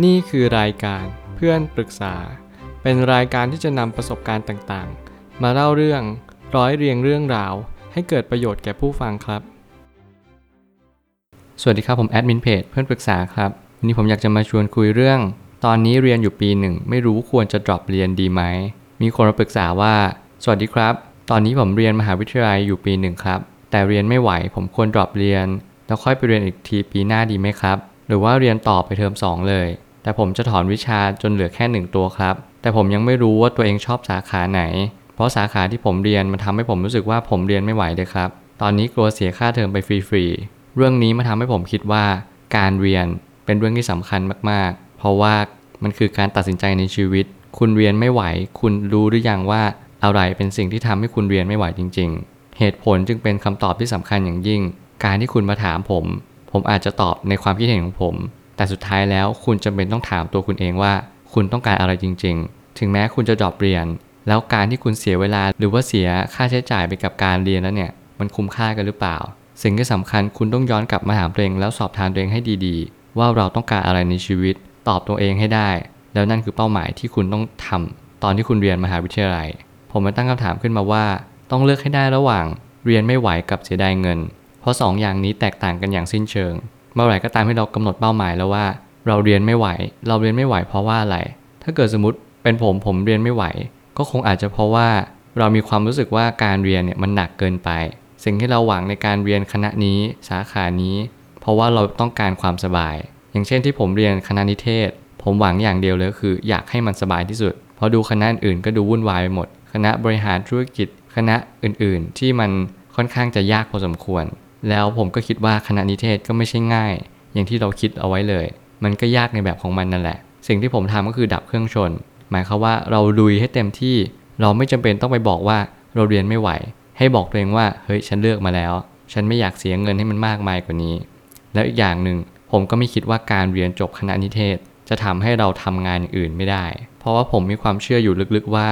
นี่คือรายการเพื่อนปรึกษา เป็นรายการที่จะนำประสบการณ์ต่างๆ มาเล่าเรื่องร้อยเรียงเรื่องราว ให้เกิดประโยชน์แก่ผู้ฟังครับ สวัสดีครับผมแอดมินเพจเพื่อนปรึกษาครับวันนี้ผมอยากจะมาชวนคุยเรื่อง ตอนนี้เรียนอยู่ปีหนึ่งไม่รู้ควรจะ drop เรียนดีไหม มีคนมาปรึกษาว่า สวัสดีครับ ตอนนี้ผมเรียนมหาวิทยาลัยอยู่ปีหนึ่งครับ แต่เรียนไม่ไหวผมควร drop เรียน แล้วค่อยไปเรียนอีกทีปีหน้าดีไหมครับ หรือว่าเรียนต่อไปเทอม2 เลย แต่ผมจะถอนวิชาจนเหลือแค่หนึ่งตัวครับ แต่ผมยังไม่รู้ว่าตัวเองชอบสาขาไหน เพราะสาขาที่ผมเรียนมันทำให้ผมรู้สึกว่าผมเรียนไม่ไหวเลยครับ ตอนนี้กลัวเสียค่าเทอมไปฟรีๆ เรื่องนี้มาทำให้ผมคิดว่าการเรียนเป็นเรื่องที่สำคัญมากๆ เพราะว่ามันคือการตัดสินใจในชีวิต คุณเรียนไม่ไหว คุณรู้หรือยังว่าอะไรเป็นสิ่งที่ทำให้คุณเรียนไม่ไหวจริง ๆ เหตุผลจึงเป็นคำตอบที่สำคัญอย่างยิ่ง การที่คุณมาถามผม ผมอาจจะตอบในความคิดเห็นของผม แต่สุดท้ายแล้วคุณจำเป็นต้องถามตัวคุณเองว่า คุณต้องการอะไรจริง ๆ ถึงแม้คุณจะดรอปเรียน แล้วการที่คุณเสียเวลาหรือว่าเสียค่าใช้จ่ายไปกับการเรียนแล้วเนี่ย มันคุ้มค่ากันหรือเปล่า สิ่งที่สำคัญคุณต้องย้อนกลับมาถามตัวเองแล้วสอบทานตัวเองให้ดีๆ ว่าเราต้องการอะไรในชีวิต ตอบตัวเองให้ได้ แล้วนั่นคือเป้าหมายที่คุณต้องทำตอนที่คุณเรียนมหาวิทยาลัย ผมมาตั้งคำถามขึ้นมาว่า ต้องเลือกให้ได้ระหว่าง เรียนไม่ไหวกับเสียดายเงิน เพราะสองอย่างนี้แตกต่างกันอย่างสิ้นเชิง เมื่อไหร่ก็ตามที่เรากำหนดเป้าหมายแล้วว่า เราเรียนไม่ไหว เราเรียนไม่ไหวเพราะว่าอะไร ถ้าเกิดสมมติเป็นผมผมเรียนไม่ไหว ก็คงอาจจะเพราะว่า เรามีความรู้สึกว่าการเรียนเนี่ยมันหนักเกินไป สิ่งที่เราหวังในการเรียนคณะนี้สาขานี้ เพราะว่าเราต้องการความสบาย อย่างเช่นที่ผมเรียนคณะนิเทศ ผมหวังอย่างเดียวเลยคือ อยากให้มันสบายที่สุดเพราะดูคณะอื่นก็ดูวุ่นวายไปหมด คณะบริหารธุรกิจ คณะอื่นๆ ที่มันค่อนข้างจะยากพอสมควร แล้วผมก็คิดว่าคณะนิเทศก็ไม่ใช่ง่าย อย่างที่เราคิดเอาไว้เลย มันก็ยากในแบบของมันนั่นแหละ สิ่งที่ผมทำก็คือดับเครื่องชน หมายความว่าเราลุยให้เต็มที่ เราไม่จำเป็นต้องไปบอกว่าเราเรียนไม่ไหว ให้บอกตัวเองว่าเฮ้ยฉันเลือกมาแล้ว ฉันไม่อยากเสียเงินให้มันมากมายกว่านี้ แล้วอีกอย่างหนึ่งผมก็ไม่คิดว่าการเรียนจบคณะนิเทศ จะทำให้เราทำงานอย่างอื่นไม่ได้ เพราะว่าผมมีความเชื่ออยู่ลึกๆว่า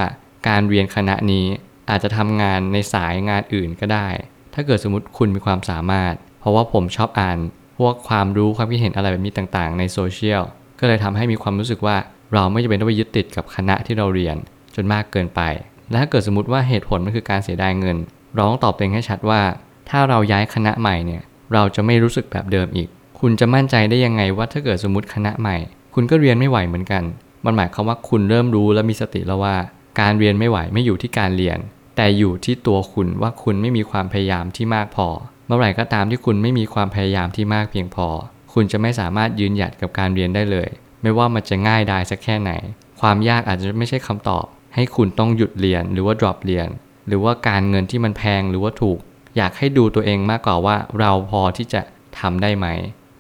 การเรียนคณะนี้อาจจะทำงานในสายงานอื่นก็ได้ ถ้าเกิดสมมติคุณมีความสามารถ เพราะว่าผมชอบอ่าน พวกความรู้ความคิดเห็นอะไรแบบนี้ต่างๆ ในโซเชียล ก็เลยทำให้มีความรู้สึกว่าเราไม่จำเป็นต้องไปยึดติดกับคณะที่เราเรียน จนมากเกินไป และถ้าเกิดสมมติว่าเหตุผลมันคือการเสียดายเงิน เราต้องตอบตัวเองให้ชัดว่า ถ้าเราย้ายคณะใหม่เนี่ยเราจะไม่รู้สึกแบบเดิมอีก คุณจะมั่นใจได้ยังไงว่าถ้าเกิดสมมติคณะใหม่ คุณก็เรียนไม่ไหวเหมือนกัน มันหมายความว่าคุณเริ่มรู้และมีสติแล้วว่า การเรียนไม่ไหวไม่อยู่ที่การเรียน แต่อยู่ที่ตัวคุณว่าคุณไม่มีความพยายามที่มากพอ เมื่อไหร่ก็ตามที่คุณไม่มีความพยายามที่มากเพียงพอ คุณจะไม่สามารถยืนหยัดกับการเรียนได้เลย ไม่ว่ามันจะง่ายได้สักแค่ไหน ความยากอาจจะไม่ใช่คำตอบ ให้คุณต้องหยุดเรียนหรือว่า drop เรียน หรือว่าการเงินที่มันแพงหรือว่าถูก อยากให้ดูตัวเองมากกว่าว่าเราพอที่จะทำได้ไหม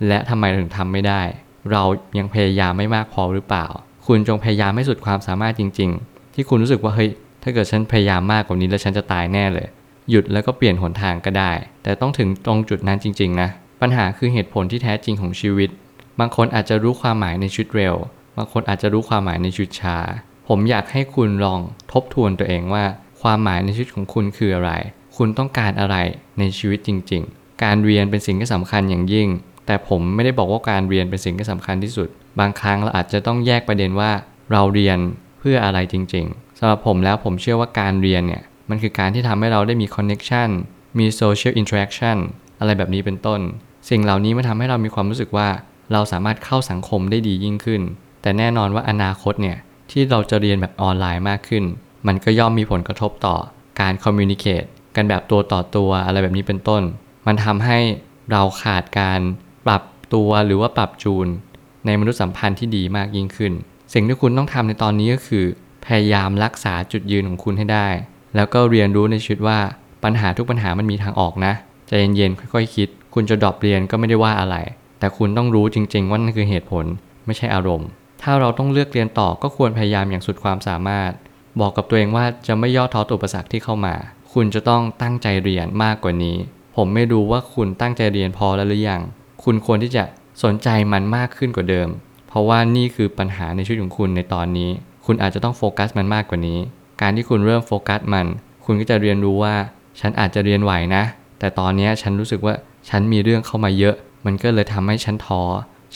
และทำไมถึงทำไม่ได้ เรายังพยายามไม่มากพอหรือเปล่า คุณจงพยายามให้สุดความสามารถจริง ๆ ที่คุณรู้สึกว่าเฮ้ย ถ้าเกิดฉันพยายามมากกว่านี้แล้วฉันจะตายแน่เลย หยุดแล้วก็เปลี่ยนหนทางก็ได้ แต่ต้องถึงตรงจุดนั้นจริง ๆ นะ ปัญหาคือเหตุผลที่แท้จริงของชีวิต บางคนอาจจะรู้ความหมายในชุดเร็ว บางคนอาจจะรู้ความหมายในชุดช้า ผมอยากให้คุณลองทบทวนตัวเองว่า ความหมายในชีวิตของคุณคืออะไร คุณต้องการอะไรในชีวิตจริง ๆ การเรียนเป็นสิ่งที่สำคัญอย่างยิ่ง แต่ผมไม่ได้บอกว่าการเรียนเป็นสิ่งที่สำคัญที่สุด บางครั้งเราอาจจะต้องแยกประเด็นว่า เราเรียนเพื่ออะไรจริง ๆ สำหรับผมแล้วผมเชื่อว่าการเรียนเนี่ยมันคือการที่ทำให้เราได้มี connection มี social interaction อะไรแบบนี้เป็นต้น สิ่งเหล่านี้มันทำให้เรามีความรู้สึกว่า เราสามารถเข้าสังคมได้ดียิ่งขึ้น แต่แน่นอนว่าอนาคตเนี่ยที่เราจะเรียนแบบออนไลน์มากขึ้น มันก็ย่อมมีผลกระทบต่อการคอมมิวนิเคตกันแบบตัวต่อตัวอะไรแบบนี้เป็นต้น มันทำให้เราขาดการปรับตัวหรือว่าปรับจูน ในมนุษยสัมพันธ์ที่ดีมากยิ่งขึ้น สิ่งที่คุณต้องทำในตอนนี้ก็คือ พยายามรักษาจุดยืนของคุณให้ได้ แล้วก็เรียนรู้ในชีวิตว่าปัญหาทุกปัญหามันมีทางออกนะใจเย็นๆค่อยๆคิด คุณจะดรอปเรียนก็ไม่ได้ว่าอะไร แต่คุณต้องรู้จริง ๆ ว่านั่นคือเหตุผลไม่ใช่อารมณ์ ถ้าเราต้องเลือกเรียนต่อก็ควรพยายามอย่างสุดความสามารถ บอกกับตัวเองว่าจะไม่ย่อท้อต่ออุปสรรคที่เข้ามา คุณจะต้องตั้งใจเรียนมากกว่านี้ ผมไม่รู้ว่าคุณตั้งใจเรียนพอแล้วหรือยัง คุณควรที่จะสนใจมันมากขึ้นกว่าเดิม เพราะว่านี่คือปัญหาในชีวิตของคุณในตอนนี้ คุณอาจจะต้องโฟกัสมันมากกว่านี้ การที่คุณเริ่มโฟกัสมัน คุณก็จะเรียนรู้ว่า ฉันอาจจะเรียนไหวนะ แต่ตอนนี้ฉันรู้สึกว่าฉันมีเรื่องเข้ามาเยอะ มันก็เลยทำให้ฉันท้อ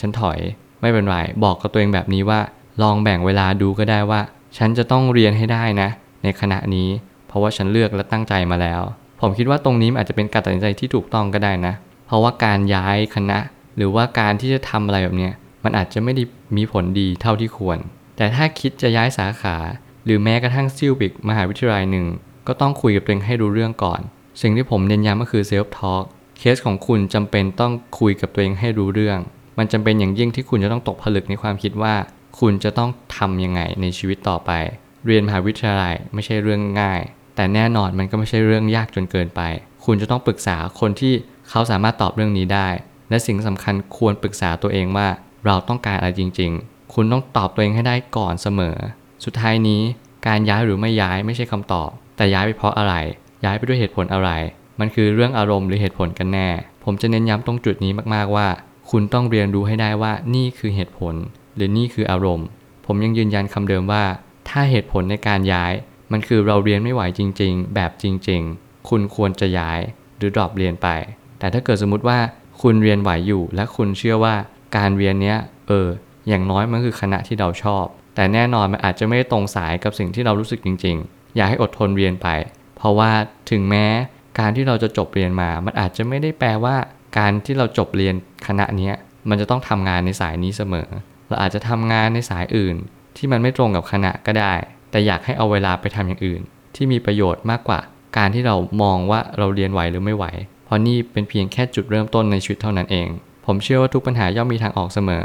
ฉันถอย ไม่เป็นไร บอกกับตัวเองแบบนี้ว่า ลองแบ่งเวลาดูก็ได้ว่า ฉันจะต้องเรียนให้ได้นะ ในขณะนี้ เพราะว่าฉันเลือกและตั้งใจมาแล้ว ผมคิดว่าตรงนี้มันอาจจะเป็นการตัดสินใจที่ถูกต้องก็ได้นะ เพราะว่าการย้ายคณะ หรือว่าการที่จะทำอะไรแบบนี้มันอาจจะไม่ได้มีผลดีเท่าที่ควร แต่ถ้าคิดจะย้ายสาขา หรือแม้กระทั่งซิลบิกมหาวิทยาลัยหนึ่ง ก็ต้องคุยกับตัวเองให้รู้เรื่องก่อน สิ่งที่ผมเน้นย้ำก็คือ self-talk case ของคุณจำเป็นต้องคุยกับตัวเองให้รู้เรื่อง มันจำเป็นอย่างยิ่งที่คุณจะต้องตกผลึกในความคิดว่า คุณจะต้องทำยังไงในชีวิตต่อไป เรียนมหาวิทยาลัยไม่ใช่เรื่องง่าย แต่แน่นอนมันก็ไม่ใช่เรื่องยากจนเกินไป คุณจะต้องปรึกษาคนที่เขาสามารถตอบเรื่องนี้ได้ และสิ่งสำคัญควรปรึกษาตัวเองว่า เราต้องการอะไรจริง ๆ คุณต้องตอบตัวเองให้ได้ก่อนเสมอ สุดท้ายนี้การย้ายหรือไม่ย้ายไม่ใช่คำตอบ แต่ย้ายไปเพราะอะไร ย้ายไปด้วยเหตุผลอะไร มันคือเรื่องอารมณ์หรือเหตุผลกันแน่ ผมจะเน้นย้ำตรงจุดนี้มากๆว่า คุณต้องเรียนรู้ให้ได้ว่านี่คือเหตุผล หรือนี่คืออารมณ์ ผมยังยืนยันคำเดิมว่า ถ้าเหตุผลในการย้าย มันคือเราเรียนไม่ไหวจริง ๆ แบบจริง ๆ คุณควรจะย้ายหรือดรอปเรียนไป แต่ถ้าเกิดสมมุติว่าคุณเรียนไหวอยู่ และคุณเชื่อว่าการเรียนเนี้ยเออ อย่างน้อยมันคือคณะที่เราชอบ แต่แน่นอนมันอาจจะไม่ได้ตรงสายกับสิ่งที่เรารู้สึกจริง ๆ อยากให้อดทนเรียนไป เพราะว่าถึงแม้การที่เราจะจบเรียนมา มันอาจจะไม่ได้แปลว่าการที่เราจบเรียนคณะนี้มันจะต้องทำงานในสายนี้เสมอ เราอาจจะทำงานในสายอื่น ที่มันไม่ตรงกับคณะก็ได้ แต่อยากให้เอาเวลาไปทำอย่างอื่น ที่มีประโยชน์มากกว่า การที่เรามองว่าเราเรียนไหวหรือไม่ไหว เพราะนี่เป็นเพียงแค่จุดเริ่มต้นในชีวิตเท่านั้นเอง ผมเชื่อว่าทุกปัญหาย่อมมีทางออกเสมอ